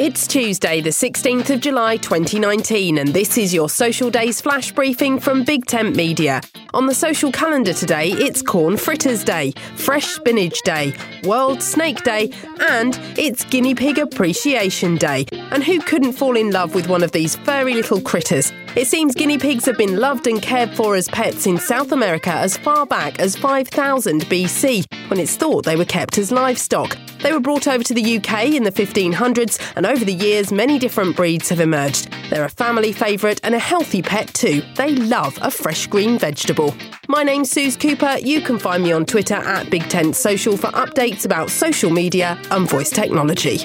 It's Tuesday, the 16th of July 2019, and this is your Social Days flash briefing from Big Tent Media. On the social calendar today, it's Corn Fritters Day, Fresh Spinach Day, World Snake Day, and it's Guinea Pig Appreciation Day. And who couldn't fall in love with one of these furry little critters? It seems guinea pigs have been loved and cared for as pets in South America as far back as 5000 BC, when it's thought they were kept as livestock. They were brought over to the UK in the 1500s, and over the years, many different breeds have emerged. They're a family favourite and a healthy pet too. They love a fresh green vegetable. My name's Suze Cooper. You can find me on Twitter at Big Tent Social for updates about social media and voice technology.